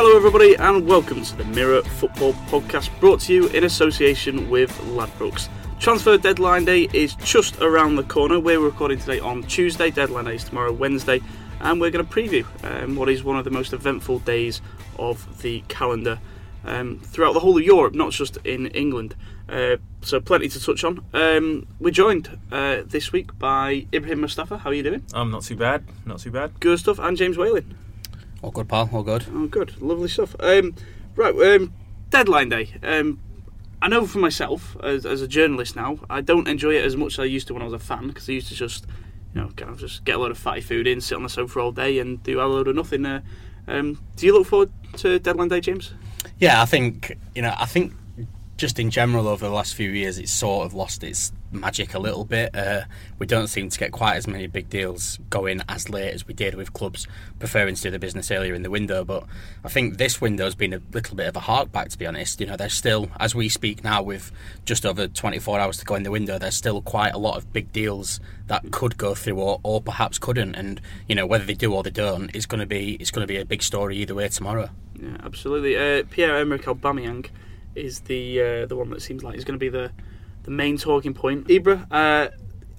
Hello, everybody, and welcome to the Mirror Football Podcast brought to you in association with Ladbrokes. Transfer deadline day is just around the corner. We're recording today on Tuesday, deadline day is tomorrow, Wednesday, and we're going to preview um, what is one of the most eventful days of the calendar um, throughout the whole of Europe, not just in England. Uh, so, plenty to touch on. Um, we're joined uh, this week by Ibrahim Mustafa. How are you doing? I'm not too bad, not too bad. Good stuff, and James Whalen. All good, pal. All good. Oh, good, lovely stuff. Um, right, um, deadline day. Um, I know for myself, as, as a journalist now, I don't enjoy it as much as I used to when I was a fan because I used to just, you know, kind of just get a load of fatty food in, sit on the sofa all day, and do a load of nothing. Uh, um, do you look forward to deadline day, James? Yeah, I think you know. I think just in general over the last few years, it's sort of lost its magic a little bit. Uh, we don't seem to get quite as many big deals going as late as we did with clubs preferring to do the business earlier in the window. But I think this window has been a little bit of a hark back, to be honest. You know, there's still, as we speak now, with just over 24 hours to go in the window, there's still quite a lot of big deals that could go through or, or perhaps couldn't. And you know, whether they do or they don't, it's going to be it's going to be a big story either way tomorrow. Yeah, absolutely. Uh, Pierre Emerick Aubameyang is the uh, the one that seems like is going to be the the main talking point. Ibra, uh,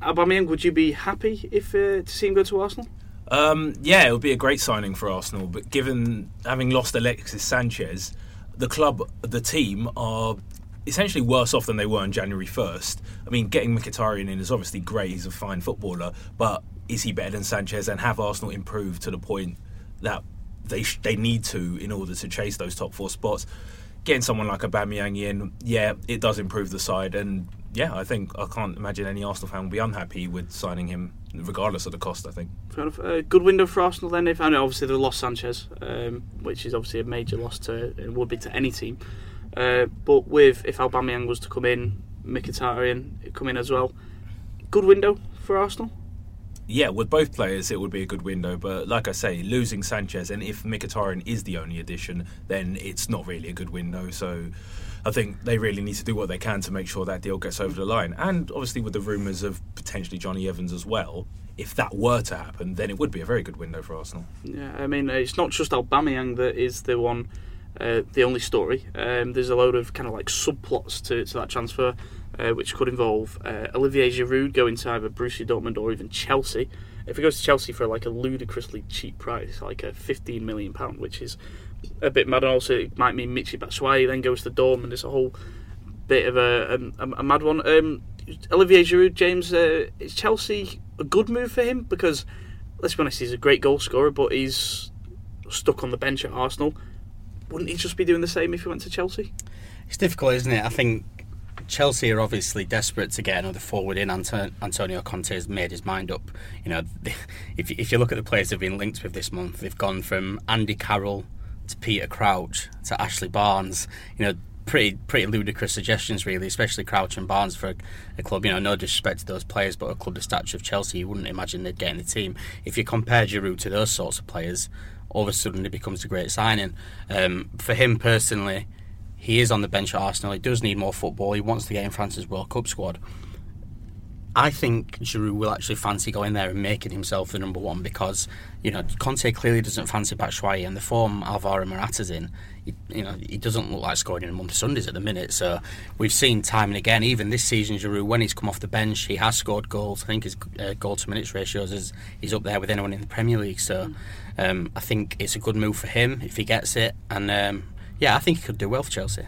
Aubameyang, would you be happy if uh, to see him go to Arsenal? Um, yeah, it would be a great signing for Arsenal, but given having lost Alexis Sanchez, the club, the team are essentially worse off than they were on January 1st. I mean, getting Mkhitaryan in is obviously great, he's a fine footballer, but is he better than Sanchez and have Arsenal improved to the point that they sh- they need to in order to chase those top four spots? Getting someone like Aubameyang in, yeah, it does improve the side, and yeah, I think I can't imagine any Arsenal fan will be unhappy with signing him, regardless of the cost. I think. Fair enough. Uh, good window for Arsenal then. If I know, obviously they lost Sanchez, um, which is obviously a major loss to it would be to any team. Uh, but with if Aubameyang was to come in, Mkhitaryan come in as well. Good window for Arsenal. Yeah, with both players, it would be a good window. But like I say, losing Sanchez, and if Mkhitaryan is the only addition, then it's not really a good window. So I think they really need to do what they can to make sure that deal gets over the line. And obviously, with the rumours of potentially Jonny Evans as well, if that were to happen, then it would be a very good window for Arsenal. Yeah, I mean, it's not just Aubameyang that is the one, uh, the only story. Um, there's a load of kind of like subplots to, to that transfer, uh, which could involve uh, Olivier Giroud going to either Borussia Dortmund or even Chelsea. If he goes to Chelsea for like a ludicrously cheap price, like a 15 million pound, which is a bit mad, and also it might mean Michy Batshuayi then goes to Dortmund. It's a whole bit of a, a, a mad one. Um, Olivier Giroud, James, uh, is Chelsea a good move for him? Because let's be honest, he's a great goal scorer, but he's stuck on the bench at Arsenal. Wouldn't he just be doing the same if he went to Chelsea? It's difficult, isn't it? I think Chelsea are obviously desperate to get another forward in. Antonio Conte has made his mind up. You know, if if you look at the players they've been linked with this month, they've gone from Andy Carroll to Peter Crouch to Ashley Barnes. You know, pretty pretty ludicrous suggestions, really, especially Crouch and Barnes for a, a, club. You know, no disrespect to those players, but a club the stature of Chelsea, you wouldn't imagine they'd get in the team. If you compare Giroud to those sorts of players, all of a sudden it becomes a great signing. Um, for him personally, he is on the bench at Arsenal. He does need more football. He wants to get in France's World Cup squad. I think Giroud will actually fancy going there and making himself the number one because you know Conte clearly doesn't fancy Batshuayi and the form Alvaro Morata's in. He, you know he doesn't look like scoring in a month of Sundays at the minute. So we've seen time and again, even this season, Giroud when he's come off the bench, he has scored goals. I think his uh, goal to minutes ratios is he's up there with anyone in the Premier League. So um, I think it's a good move for him if he gets it, and um, yeah, I think he could do well for Chelsea.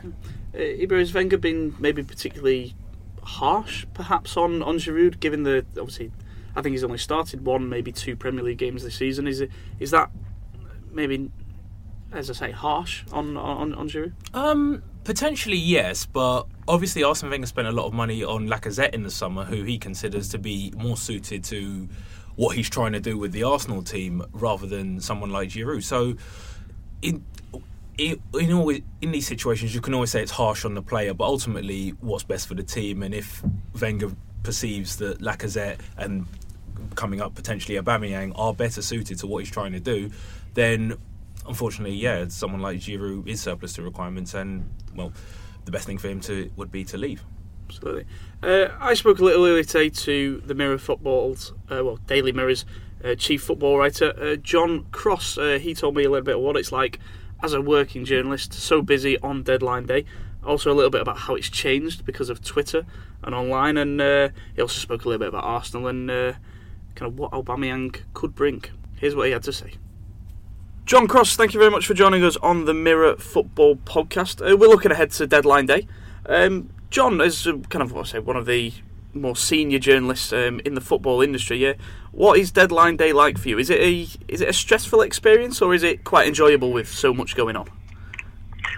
Uh, Ibra, has Wenger been maybe particularly harsh, perhaps, on, on Giroud, given the obviously, I think he's only started one, maybe two Premier League games this season. Is it is that maybe, as I say, harsh on on, on Giroud? Um, potentially yes, but obviously Arsene Wenger spent a lot of money on Lacazette in the summer, who he considers to be more suited to what he's trying to do with the Arsenal team rather than someone like Giroud. So, in in, all, in these situations, you can always say it's harsh on the player, but ultimately, what's best for the team? And if Wenger perceives that Lacazette and coming up potentially Aubameyang are better suited to what he's trying to do, then unfortunately, yeah, someone like Giroud is surplus to requirements, and well, the best thing for him to would be to leave. Absolutely. Uh, I spoke a little earlier today to the Mirror Football's, uh, well, Daily Mirror's uh, chief football writer, uh, John Cross. Uh, he told me a little bit of what it's like as a working journalist, so busy on deadline day. Also, a little bit about how it's changed because of Twitter and online, and uh, he also spoke a little bit about Arsenal and uh, kind of what Aubameyang could bring. Here's what he had to say. John Cross, thank you very much for joining us on the Mirror Football Podcast. Uh, we're looking ahead to deadline day. Um, John, is kind of, what I say, one of the more senior journalists um, in the football industry, yeah, what is deadline day like for you? Is it a is it a stressful experience or is it quite enjoyable with so much going on?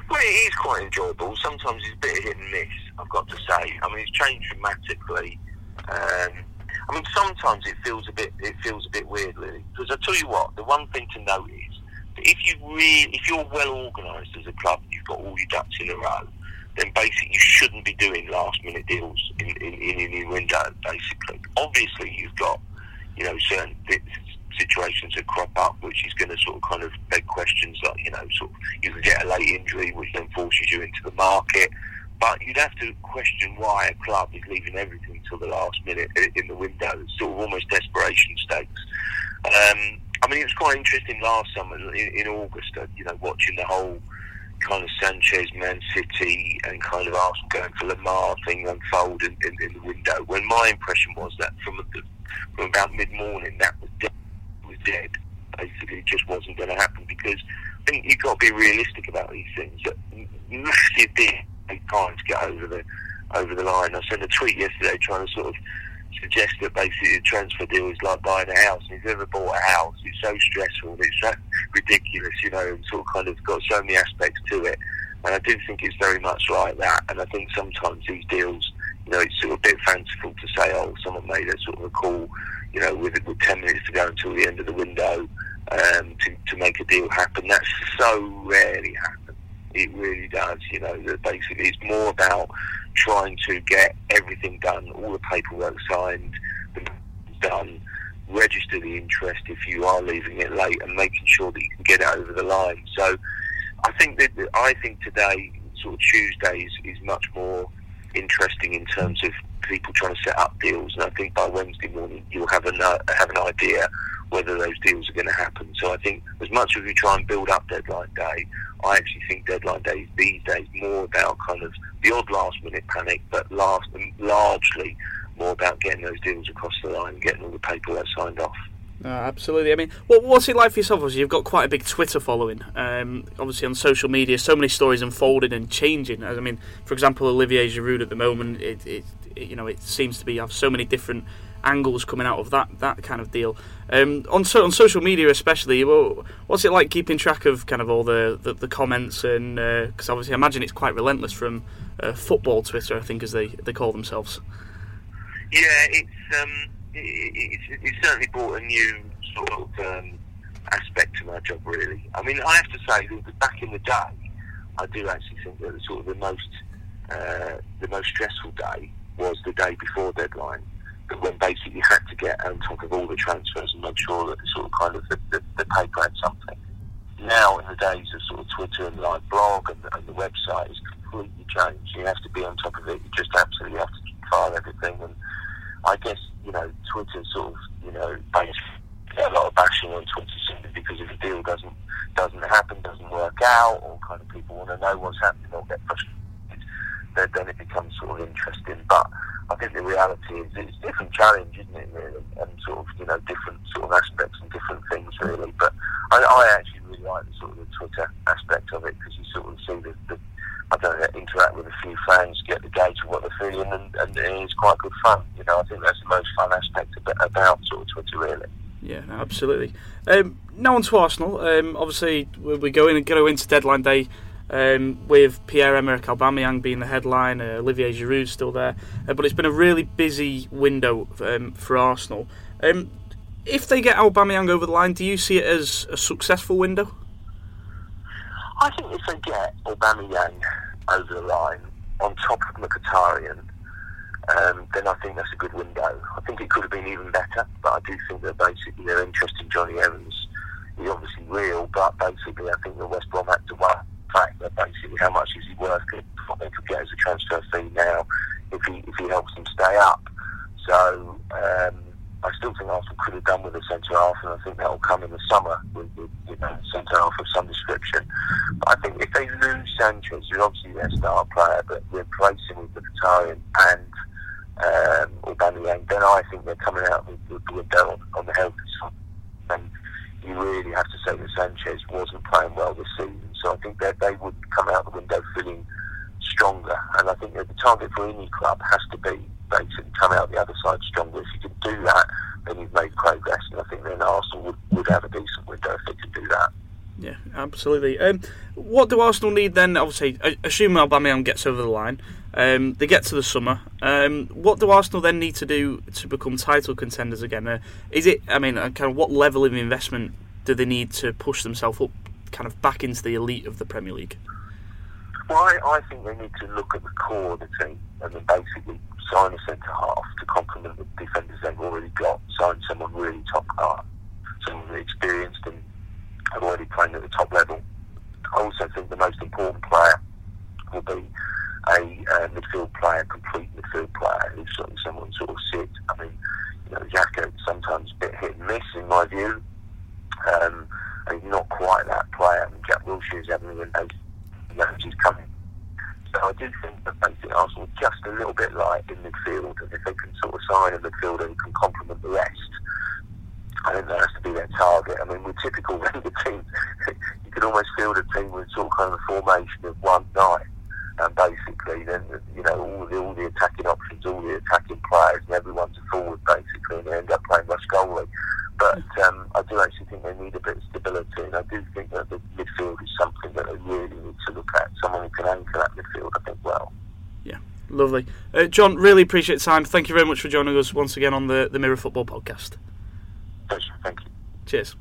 Well, it is quite enjoyable. Sometimes it's a bit of hit and miss. I've got to say. I mean, it's changed dramatically. Um, I mean, sometimes it feels a bit it feels a bit weird, really. Because I tell you what, the one thing to note is that if you really if you're well organised as a club, you've got all your ducks in a row then basically you shouldn't be doing last minute deals in, in, in, in window, basically. Obviously, you've got, you know, certain situations that crop up, which is going to sort of kind of beg questions like, you know, sort of you can get a late injury, which then forces you into the market. But you'd have to question why a club is leaving everything till the last minute in the window. It's sort of almost desperation stakes. Um, I mean, it was quite interesting last summer in, in August, uh, you know, watching the whole kind of Sanchez, Man City, and kind of Arsenal going for Lemar thing unfold in, in, in, the window. When my impression was that from the, from about mid morning, that was dead, was dead. Basically, it just wasn't going to happen because I think you've got to be realistic about these things. That massive deal time to get over the over the line. I sent a tweet yesterday trying to sort of suggest that basically the transfer deal is like buying a house. If you've ever bought a house, it's so stressful it's so ridiculous, you know, and sort of kind of got so many aspects to it. And I do think it's very much like that. And I think sometimes these deals, you know, it's sort of a bit fanciful to say, oh, someone made a sort of a call, you know, with, with 10 minutes to go until the end of the window um, to, to make a deal happen. That's so rarely happens. It really does, you know, basically it's more about trying to get everything done, all the paperwork signed, done, register the interest if you are leaving it late, and making sure that you can get it over the line. So, I think that I think today, sort of Tuesdays, is much more interesting in terms of people trying to set up deals, and I think by Wednesday morning you'll have an uh, have an idea whether those deals are going to happen. So I think as much as we try and build up deadline day, I actually think deadline day is these days more about kind of the odd last minute panic, but last largely more about getting those deals across the line, getting all the paperwork signed off. Uh, absolutely. I mean, what, what's it like for yourself? Obviously, you've got quite a big Twitter following. Um, obviously, on social media, so many stories unfolding and changing. I mean, for example, Olivier Giroud at the moment, it, it, it you know, it seems to be have so many different angles coming out of that that kind of deal. Um, on so, on social media, especially, well, what's it like keeping track of kind of all the, the, the comments and because uh, obviously I imagine it's quite relentless from uh, football Twitter, I think as they, they call themselves. Yeah, it's um, it, it's, it's certainly brought a new sort of um, aspect to my job. Really, I mean, I have to say that back in the day, I do actually think that the sort of the most uh, the most stressful day was the day before deadline when basically you had to get on top of all the transfers and make sure that the sort of kind of the, the, the paper had something. Now, in the days of sort of Twitter and live blog and, and the website, is completely changed. You have to be on top of it. You just absolutely have to file everything. And I guess you know Twitter sort of you know based a lot of bashing on Twitter simply because if a deal doesn't doesn't happen, doesn't work out, or kind of people want to know what's happening or get frustrated, then, then it becomes sort of interesting. But I think the reality is it's a different challenge, isn't it, really? And sort of, you know, different sort of aspects and different things, really. But I, I actually really like the sort of the Twitter aspect of it because you sort of see the, the I don't know, interact with a few fans, get the gauge of what they're feeling, and, and it's quite good fun. You know, I think that's the most fun aspect about, about sort of Twitter, really. Yeah, no, absolutely. Um, now on to Arsenal. Um, obviously, we're going to go into deadline day um, with Pierre-Emerick Aubameyang being the headline, uh, Olivier Giroud still there, uh, but it's been a really busy window um, for Arsenal. Um, if they get Aubameyang over the line, do you see it as a successful window? I think if they get Aubameyang over the line on top of Mkhitaryan, um, then I think that's a good window. I think it could have been even better, but I do think that basically their interest in Jonny Evans is obviously real, but basically I think the West Brom had to the fact that basically how much is he worth, what they could get as a transfer fee now if he, if he helps them stay up. So um, I still think Arsenal could have done with a centre half, and I think that will come in the summer with, with you know, centre half of some description. But I think if they lose Sanchez, who's obviously their star player, but replace him with Mkhitaryan and um, Aubameyang, then I think they're coming out with, the window on, the healthy side. And you really have to say that Sanchez wasn't playing well this season, so I think that they would come out the window feeling stronger. And I think that the target for any club has to be basically come out the other side stronger. If you can do that, then you've made progress. And I think then Arsenal would, would have a decent window if they could do that. Yeah, absolutely. Um, what do Arsenal need then? Obviously, assume Aubameyang gets over the line. Um, they get to the summer. Um, what do Arsenal then need to do to become title contenders again? Uh, is it? I mean, uh, kind of what level of investment do they need to push themselves up, kind of back into the elite of the Premier League? Well, I, think they need to look at the core of the team and then basically sign a centre half to complement the defenders they've already got. Sign someone really top class, someone experienced and have already playing at the top level. I also think the most important player will be a uh, midfield player, complete midfield player, who's sort of someone sort of sit. I mean, you know, Xhaka sometimes a bit hit and miss in my view. Um, and he's not quite that player. I mean, Jack Wilshere's having a he's coming. So I do think that basically Arsenal just a little bit light in midfield, and if they can sort of sign a midfielder who can complement the rest, I think that has to be their target. I mean, with typical Wenger teams, you can almost field a team with sort of kind of a formation of one nine. And basically, then you know all the all the attacking options, all the attacking players, and everyone's a forward basically, and they end up playing much goalie. But um, I do actually think they need a bit of stability, and I do think that the midfield is something that they really need to look at. Someone who can anchor that midfield, I think, well. Yeah, lovely. Uh, John, really appreciate the time. Thank you very much for joining us once again on the, the Mirror Football Podcast. Pleasure, thank you. Cheers.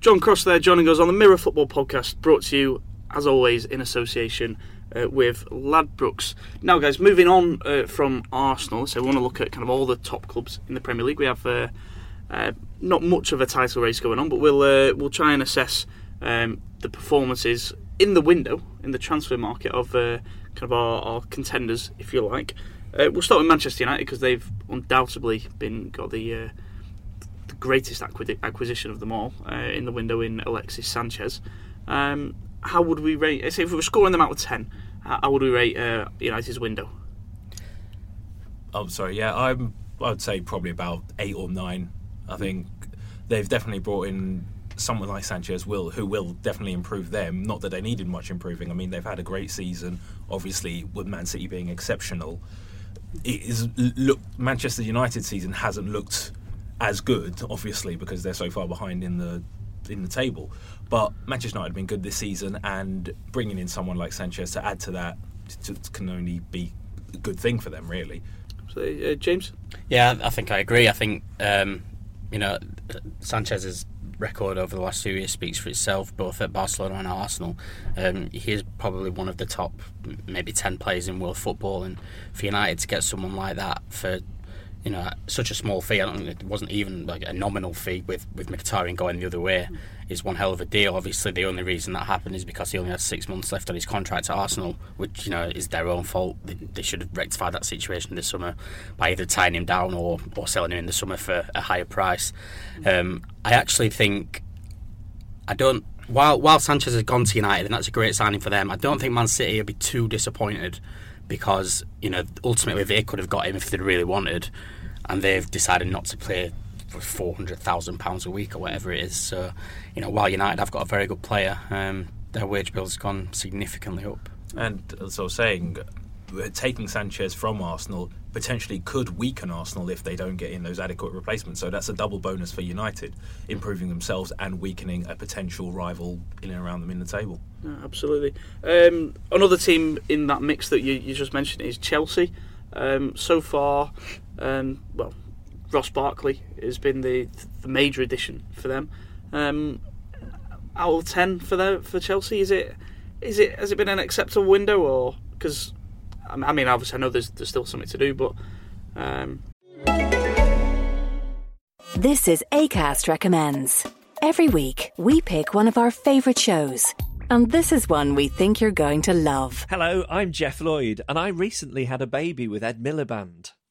John Cross there joining us on the Mirror Football Podcast, brought to you, as always, in association uh, with Ladbrokes. Now, guys, moving on uh, from Arsenal, so we want to look at kind of all the top clubs in the Premier League. We have uh, uh, not much of a title race going on, but we'll uh, we'll try and assess um, the performances in the window in the transfer market of uh, kind of our, our, contenders, if you like. We'll start with Manchester United because they've undoubtedly been got the the greatest acquisition of them all in the window in Alexis Sanchez. Um, how would we rate? Say if we were scoring them out of ten, how would we rate uh, United's window? I'm oh, sorry. Yeah, I'm. I'd say probably about eight or nine. I think they've definitely brought in someone like Sanchez will who will definitely improve them. Not that they needed much improving. I mean, they've had a great season. Obviously, with Man City being exceptional, it is look Manchester United season hasn't looked as good, obviously, because they're so far behind in the in the table. But Manchester United have been good this season, and bringing in someone like Sanchez to add to that to, to can only be a good thing for them, really. So, uh, James. Yeah, I think I agree. I think um, you know, Sanchez's record over the last few years speaks for itself, both at Barcelona and Arsenal. Um, he is probably one of the top, maybe 10 players in world football, and for United to get someone like that for you know, such a small fee. I don't it wasn't even like a nominal fee with with Mkhitaryan going the other way is one hell of a deal. Obviously, the only reason that happened is because he only had six months left on his contract at Arsenal, which you know is their own fault. They, they should have rectified that situation this summer by either tying him down or or selling him in the summer for a higher price. Um, I actually think I don't. While while Sanchez has gone to United and that's a great signing for them, I don't think Man City will be too disappointed because you know ultimately they could have got him if they'd really wanted and they've decided not to play for four hundred thousand pounds a week or whatever it is. So, you know, while United have got a very good player, um, their wage bill's gone significantly up. And as I was saying, uh, taking Sanchez from Arsenal potentially could weaken Arsenal if they don't get in those adequate replacements. So that's a double bonus for United, improving themselves and weakening a potential rival in and around them in the table. Yeah, absolutely. Um, another team in that mix that you, you just mentioned is Chelsea. Um, so far, um, well, Ross Barkley has been the the major addition for them. Um, out of ten for the, for Chelsea, is it is it has it been an acceptable window or because I mean obviously I know there's there's still something to do, but um, This is ACAST Recommends. Every week, we pick one of our favourite shows. And this is one we think you're going to love. Hello, I'm Geoff Lloyd, and I recently had a baby with Ed Miliband.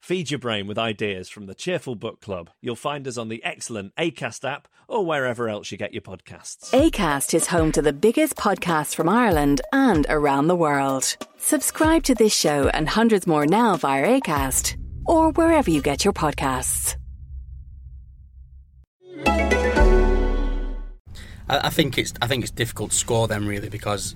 Feed your brain with ideas from the Cheerful Book Club. You'll find us on the excellent ACAST app or wherever else you get your podcasts. ACAST is home to the biggest podcasts from Ireland and around the world. Subscribe to this show and hundreds more now via ACAST or wherever you get your podcasts. I, I think it's I think it's difficult to score them really because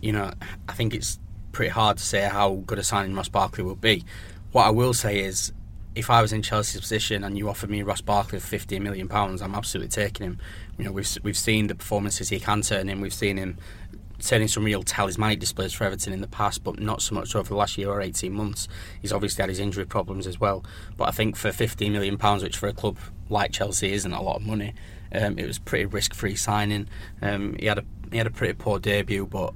you know I think it's pretty hard to say how good a signing Ross Barkley will be. What I will say is, if I was in Chelsea's position and you offered me Ross Barkley for 15 million pounds, I'm absolutely taking him. You know, we've we've seen the performances he can turn in. We've seen him turning some real talismanic displays for Everton in the past, but not so much over the last year or 18 months. He's obviously had his injury problems as well. But I think for 15 million pounds, which for a club like Chelsea isn't a lot of money, um, it was pretty risk-free signing. Um, he had a he had a pretty poor debut, but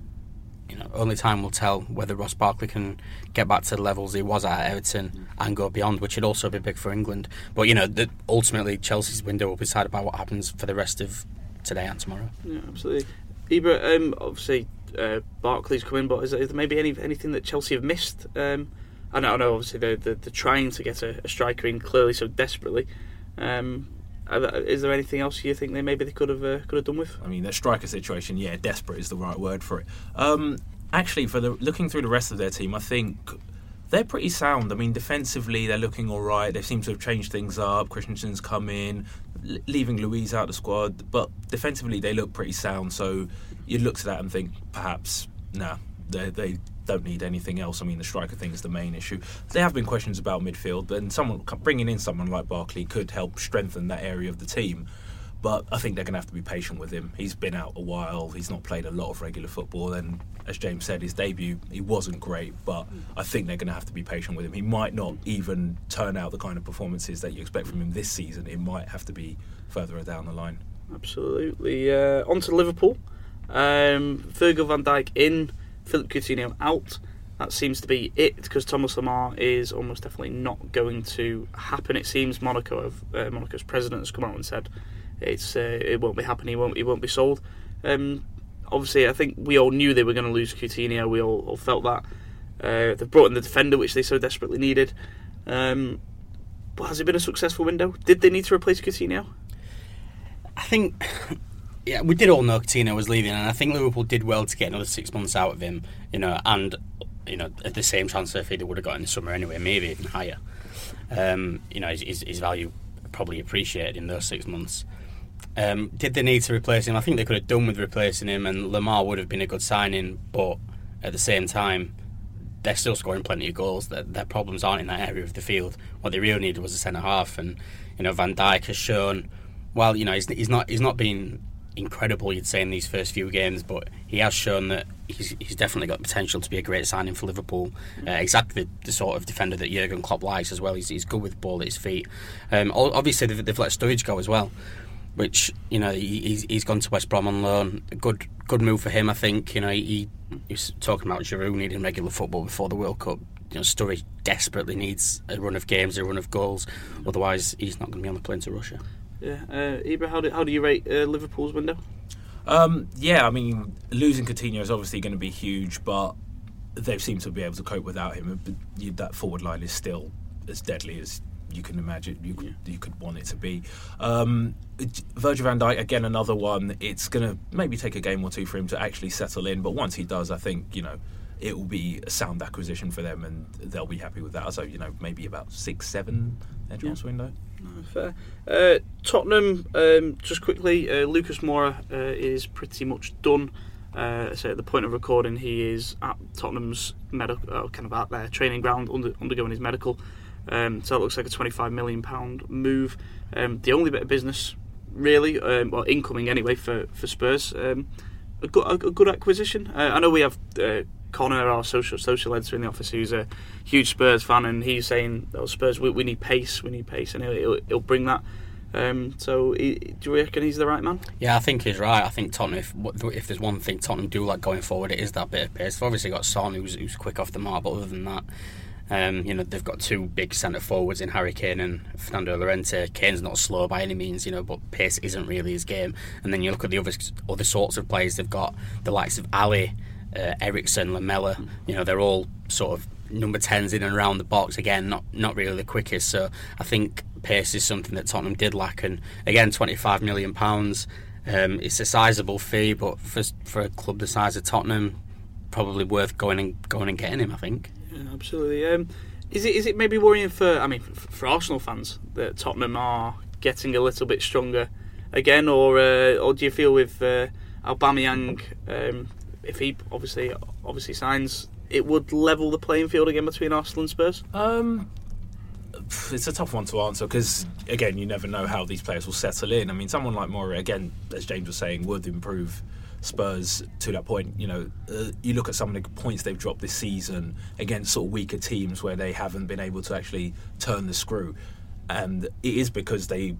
you know, only time will tell whether Ross Barkley can get back to the levels he was at Everton and go beyond, which would also be big for England. But you know, the, ultimately Chelsea's window will be decided by what happens for the rest of today and tomorrow. Yeah, absolutely. Ibra, um, obviously uh, Barkley's coming, but is there, maybe any anything that Chelsea have missed? Um, I know, I know. Obviously, they're, they're, they're trying to get a, a, striker in clearly so desperately. Um, is there anything else you think they maybe they could have uh, could have done with? I mean, their striker situation, yeah, desperate is the right word for it. Um, actually, for the looking through the rest of their team, I think they're pretty sound. I mean, defensively, they're looking all right. They seem to have changed things up. Christensen's come in, leaving Luiz out of the squad, but defensively, they look pretty sound. So you'd look to that and think perhaps, nah, they, they don't need anything else. I mean, the striker thing is the main issue. There have been questions about midfield, and someone bringing in someone like Barkley could help strengthen that area of the team. But I think they're going to have to be patient with him. He's been out a while. He's not played a lot of regular football. And as James said, his debut, he wasn't great. But I think they're going to have to be patient with him. He might not even turn out the kind of performances that you expect from him this season. It might have to be further down the line. Absolutely. Uh, on to Liverpool. Um, Virgil van Dijk in, Philippe Coutinho out. That seems to be it because Thomas Lemar is almost definitely not going to happen. It seems Monaco, uh, Monaco's president has come out and said it's uh, it won't be happening. He won't it won't be sold. Um, obviously, I think we all knew they were going to lose Coutinho. We all, all felt that. Uh, they've brought in the defender, which they so desperately needed. Um, but has it been a successful window? Did they need to replace Coutinho? I think, yeah, we did all know Coutinho was leaving, and I think Liverpool did well to get another six months out of him. You know, and you know, at the same transfer fee they would have got in the summer anyway, maybe even higher. Um, you know, his, his, value probably appreciated in those six months. Um, did they need to replace him? I think they could have done with replacing him, and Lemar would have been a good signing. But at the same time, they're still scoring plenty of goals. Their, their problems aren't in that area of the field. What they really needed was a centre half, and you know Van Dijk has shown. Well, you know he's, he's not he's not been incredible, you'd say, in these first few games, but he has shown that he's, he's definitely got potential to be a great signing for Liverpool. Uh, exactly the, the, sort of defender that Jurgen Klopp likes as well. He's, he's good with the ball at his feet. Um, obviously, they've, they've let Sturridge go as well which you know he's he's gone to West Brom on loan. A good good move for him, I think. You know he, he was talking about Giroud needing regular football before the World Cup. You know Sturridge desperately needs a run of games, a run of goals. Otherwise, he's not going to be on the plane to Russia. Yeah, uh, Ibra, how do how do you rate uh, Liverpool's window? Um, yeah, I mean losing Coutinho is obviously going to be huge, but they've seemed to be able to cope without him. That forward line is still as deadly as you can imagine you could, you could want it to be. Um, Virgil van Dijk again, another one. It's going to maybe take a game or two for him to actually settle in, but once he does, I think you know it will be a sound acquisition for them, and they'll be happy with that. So you know maybe about six, seven their transfer window. Fair. Uh, Tottenham, um, just quickly, uh, Lucas Moura uh, is pretty much done. Uh, so at the point of recording, he is at Tottenham's medical, uh, kind of at their training ground, under, undergoing his medical. Um, so it looks like a 25 million pound move. Um, the only bit of business, really, um, well, incoming anyway for for Spurs. Um, a good, a, good acquisition. Uh, I know we have Connor, our social social editor in the office, who's a huge Spurs fan, and he's saying, "Oh, Spurs, we, we need pace, we need pace," and he'll, he'll, he'll bring that. Um, so, he, do you reckon he's the right man? Yeah, I think he's right. I think Tottenham, if, if there's one thing Tottenham do like going forward, it is that bit of pace. They've obviously got Son, who's, who's quick off the mark, but other than that, um, you know, they've got two big centre forwards in Harry Kane and Fernando Llorente. Kane's not slow by any means, you know, but pace isn't really his game. And then you look at the other other sorts of players they've got, the likes of Alli, uh, Eriksen, Lamela. You know, they're all sort of number tens in and around the box. Again, not not really the quickest. So I think pace is something that Tottenham did lack. And again, twenty five million pounds. Um, it's a sizable fee, but for for a club the size of Tottenham, probably worth going and going and getting him. I think. Yeah, absolutely. Um, is it is it maybe worrying for I mean for Arsenal fans that Tottenham are getting a little bit stronger again, or uh, or do you feel with uh, Aubameyang, um, if he obviously obviously signs, it would level the playing field again between Arsenal and Spurs? Um, it's a tough one to answer because again, you never know how these players will settle in. I mean, someone like Moura, again, as James was saying, would improve Spurs to that point. You know, uh, you look at some of the points they've dropped this season against sort of weaker teams where they haven't been able to actually turn the screw, and it is because they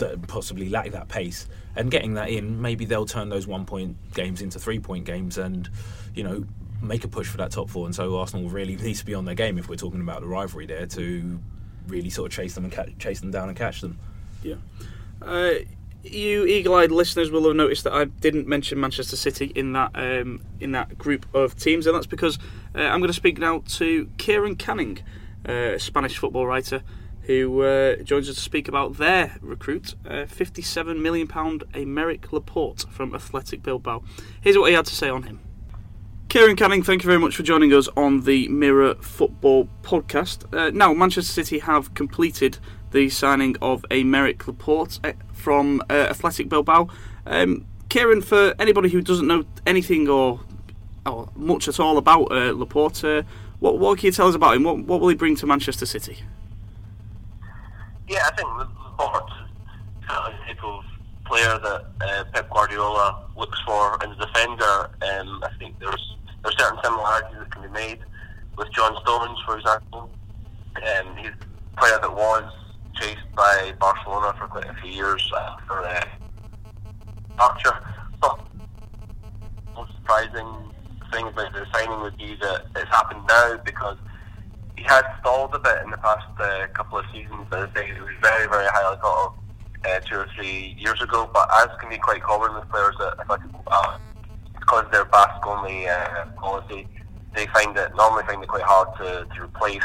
that possibly lack that pace. And getting that in, maybe they'll turn those one point games into three point games, and you know make a push for that top four. And so Arsenal really needs to be on their game if we're talking about the rivalry there to really sort of chase them and chase them down and catch them. Yeah. Uh, you eagle-eyed listeners will have noticed that I didn't mention Manchester City in that um, in that group of teams, and that's because uh, I'm going to speak now to Kieran Canning, uh, a Spanish football writer, who uh, joins us to speak about their recruit, uh, 57 million pound Aymeric Laporte from Athletic Bilbao. Here's what he had to say on him. Kieran Canning, thank you very much for joining us on the Mirror Football podcast. Uh, now, Manchester City have completed the signing of Aymeric Laporte from uh, Athletic Bilbao. Um, Kieran, for anybody who doesn't know anything or, or much at all about uh, Laporte, uh, what, what can you tell us about him? What, what will he bring to Manchester City? Yeah, I think Laporte is the type of player that uh, Pep Guardiola looks for as a defender. Um, I think there's there's certain similarities that can be made with John Stones, for example. Um, he's a player that was chased by Barcelona for quite a few years after uh, departure. But most surprising thing about the signing would be that it's happened now because he had stalled a bit in the past uh, couple of seasons. As I say, he was very, very highly thought of uh, two or three years ago. But as can be quite common with players that, if I uh, because they're Basque only uh, policy, they find it normally find it quite hard to, to replace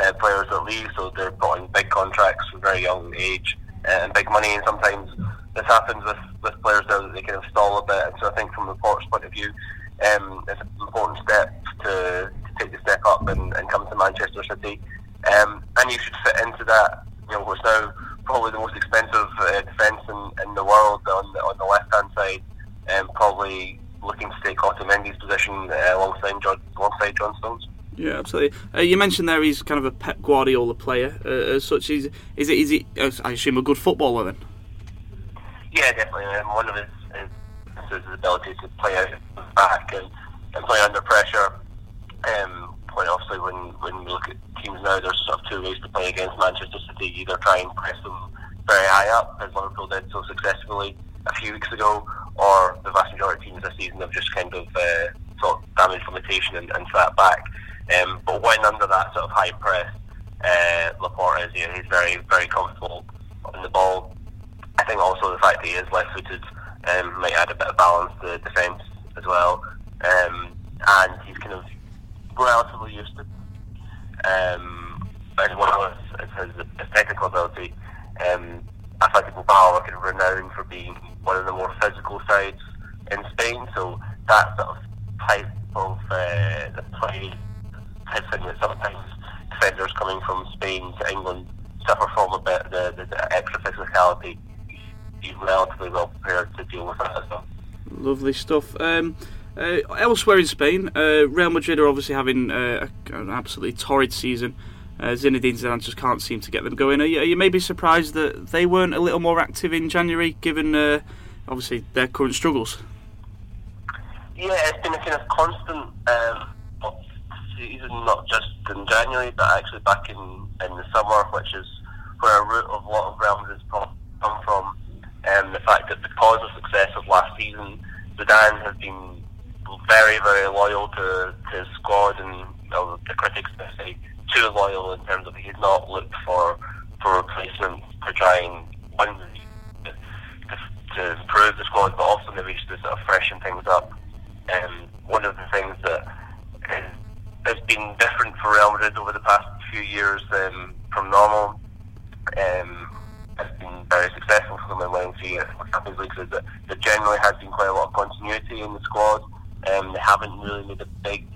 uh, players that leave. So they're putting big contracts from very young age uh, and big money. And sometimes this happens with, with players that they kind of stall a bit. And so I think from Laporte's point of view, um, it's an important step to take the step up and, and come to Manchester City. Um, and you should fit into that. You know, what's now probably the most expensive uh, defence in, in the world on the, on the left hand side. Um, probably looking to take Otamendi's position uh, alongside John, alongside John Stones. Yeah, absolutely. Uh, you mentioned there he's kind of a Pep Guardiola player uh, as such. Is, is it? Is he? I assume a good footballer then. Yeah, definitely. Um, one of his, his, his ability to play out back and, and play under pressure. Um, quite obviously, when when we look at teams now, there's sort of two ways to play against Manchester City. Either try and press them very high up, as Liverpool did so successfully a few weeks ago, or the vast majority of teams this season have just kind of uh, sort of damaged limitation and, and sat back. Um, but when under that sort of high press, uh, Laporte is you know, he's very very comfortable on the ball. I think also the fact that he is left-footed um, might add a bit of balance to the defence as well. Um, and he's kind of relatively used to um, as well as, as his, technical ability. Um, Athletic Bilbao are renowned for being one of the more physical sides in Spain, so that sort of type of uh, the play type thing that sometimes defenders coming from Spain to England suffer from a bit the, the, the extra physicality. He's relatively well prepared to deal with that as well. Lovely stuff. Um, uh, elsewhere in Spain, uh, Real Madrid are obviously having uh, an absolutely torrid season. Uh, Zinedine Zidane just can't seem to get them going. Are you, are you maybe surprised that they weren't a little more active in January, given uh, obviously their current struggles? Yeah, it's been a kind of constant um, season, not just in January, but actually back in, in the summer, which is where a root of a lot of Real Madrid's come from. Um, the fact that because of success of last season, Zidane has been very, very loyal to, to his squad, and the critics say too loyal in terms of he's not looked for for replacements to try and win to, to improve the squad, but also maybe just to sort of freshen things up. Um, one of the things that is, has been different for Real Madrid over the past few years um, from normal um, has been very successful for them in winning three Champions Leagues is that there generally has been quite a lot of continuity in the squad. Um, they haven't really made a big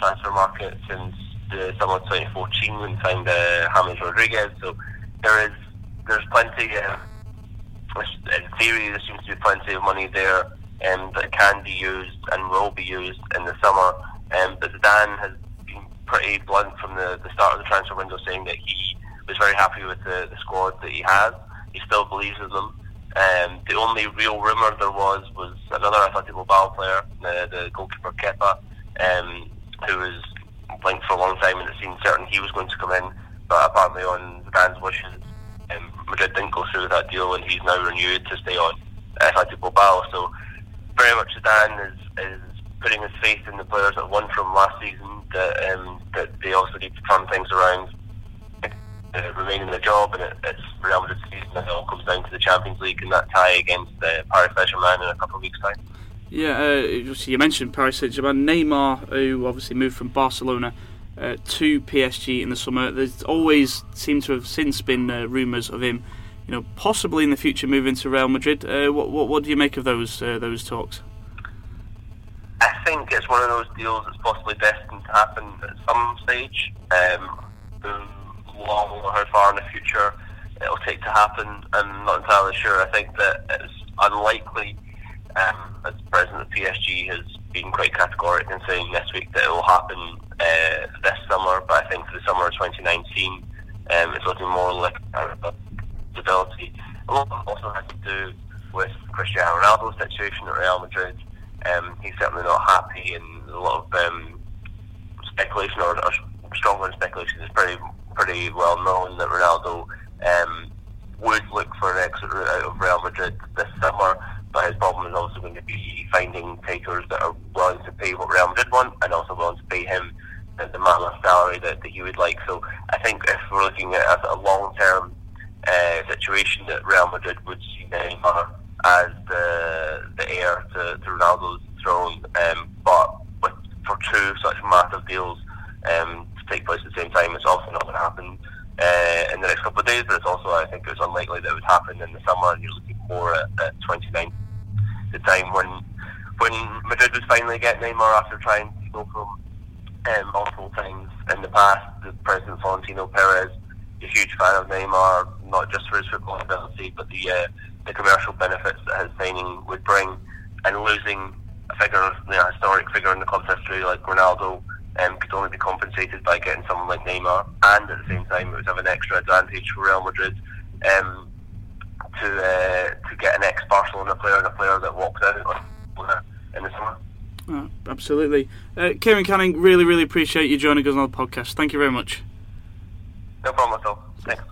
transfer market since the summer of 2014 when they signed uh, James Rodriguez. So there is there's plenty. Uh, in theory, there seems to be plenty of money there um, that can be used and will be used in the summer. Um, but Zidane has been pretty blunt from the, the start of the transfer window, saying that he was very happy with the, the squad that he has. He still believes in them. Um, the only real rumour there was was another Athletic Bilbao player, the, the goalkeeper Kepa, um, who was linked for a long time, and it seemed certain he was going to come in. But apparently, on Zidane's wishes, um, Madrid didn't go through with that deal, and he's now renewed to stay on Athletic Bilbao. So very much Zidane is, is putting his faith in the players that won from last season. That um, that they also need to turn things around, uh, remain in the job, and it, it's Real Madrid season. It all comes down to the Champions League and that tie against uh, Paris Saint-Germain in a couple of weeks' time. Yeah, uh, you mentioned Paris Saint-Germain. Neymar, who obviously moved from Barcelona uh, to PSG in the summer. There's always seemed to have since been uh, rumours of him, you know, possibly in the future moving to Real Madrid. Uh, what, what, what do you make of those uh, those talks? I think it's one of those deals that's possibly destined to happen at some stage. Um, long or how far in the future it'll take to happen, I'm not entirely sure. I think that it's unlikely. Um, as president of PSG has been quite categoric in saying this week that it will happen uh, this summer, but I think for the summer of 2019, um, it's looking more like a stability. A lot also has to do with Cristiano Ronaldo's situation at Real Madrid. Um, he's certainly not happy, and a lot of um, speculation or, or stronger speculation is pretty pretty well known that Ronaldo um, would look for an exit out of Real Madrid this summer. But his problem is also going to be finding takers that are willing to pay what Real Madrid want and also willing to pay him the, the salary that, that he would like. So I think if we're looking at a, a long term uh, situation, that Real Madrid would see Neymar as the the heir to, to Ronaldo's throne. Um, but with, for two such massive deals um, take place at the same time, it's also not going to happen uh, in the next couple of days. But it's also, I think, it's unlikely that it would happen in the summer. And you're looking more at, at 29, the time when when Madrid was finally getting Neymar after trying to go from um, multiple times in the past. The president Florentino Perez, a huge fan of Neymar, not just for his football ability, but the uh, the commercial benefits that his signing would bring, and losing a figure, you know, a historic figure in the club's history like Ronaldo. Um, could only be compensated by getting someone like Neymar, and at the same time, it would have an extra advantage for Real Madrid um, to uh, to get an ex-Barcelona player and a player that walked out in the summer. Oh, absolutely. Uh, Kieran Canning, really, really appreciate you joining us on the podcast. Thank you very much. No problem at all. Thanks.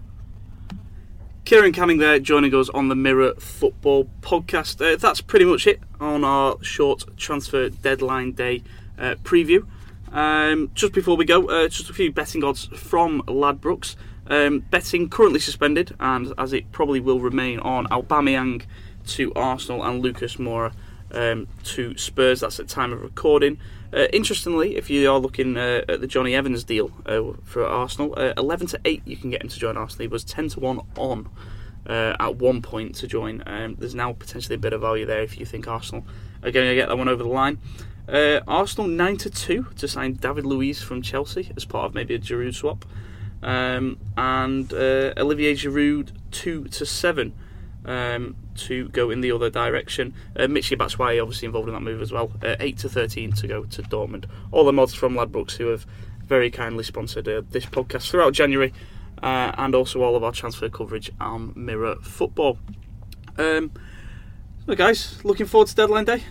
Kieran Canning there joining us on the Mirror Football podcast. Uh, that's pretty much it on our short transfer deadline day uh, preview. Um, just before we go, uh, just a few betting odds from Ladbrokes. Um, betting currently suspended, and as it probably will remain on Aubameyang to Arsenal and Lucas Moura um, to Spurs. That's at time of recording. Uh, interestingly, if you are looking uh, at the Jonny Evans deal uh, for Arsenal, uh, 11 to 8 you can get him to join Arsenal. He was 10 to 1 on uh, at one point to join. Um, there's now potentially a bit of value there if you think Arsenal are going to get that one over the line. Uh, Arsenal 9 to 2 to sign David Luiz from Chelsea as part of maybe a Giroud swap. Um, and Olivier Giroud 2 to 7 um, to go in the other direction. Uh, Michy Batshuayi obviously involved in that move as well. Uh, 8 to 13 to go to Dortmund. All the mods from Ladbrokes who have very kindly sponsored uh, this podcast throughout January uh, and also all of our transfer coverage on Mirror Football. Um, so guys, looking forward to deadline day?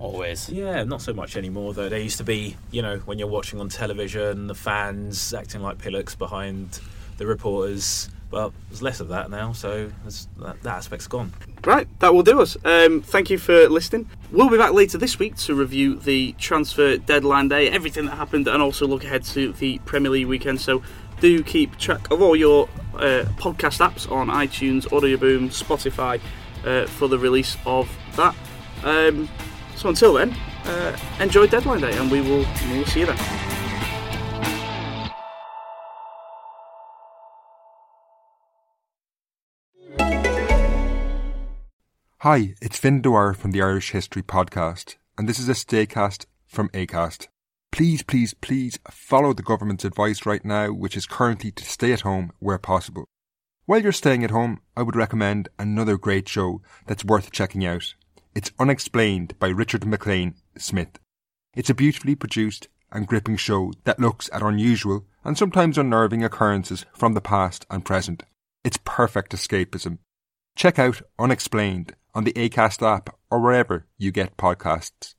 Always. Yeah, not so much anymore though. There used to be, you know, when you're watching on television, the fans acting like pillocks behind the reporters but there's less of that now, so that, that, aspect's gone. Right, that will do us. Um, thank you for listening. We'll be back later this week to review the transfer deadline day, everything that happened, and also look ahead to the Premier League weekend. So do keep track of all your uh, podcast apps on iTunes, Audioboom, Spotify uh, for the release of that. Um, so until then, uh, enjoy deadline day, and we will, we will see you then. Hi, it's Finn Dwyer from the Irish History Podcast, and this is a staycast from ACAST. Please, please, please follow the government's advice right now, which is currently to stay at home where possible. While you're staying at home, I would recommend another great show that's worth checking out. It's Unexplained by Richard MacLean Smith. It's a beautifully produced and gripping show that looks at unusual and sometimes unnerving occurrences from the past and present. It's perfect escapism. Check out Unexplained on the ACAST app or wherever you get podcasts.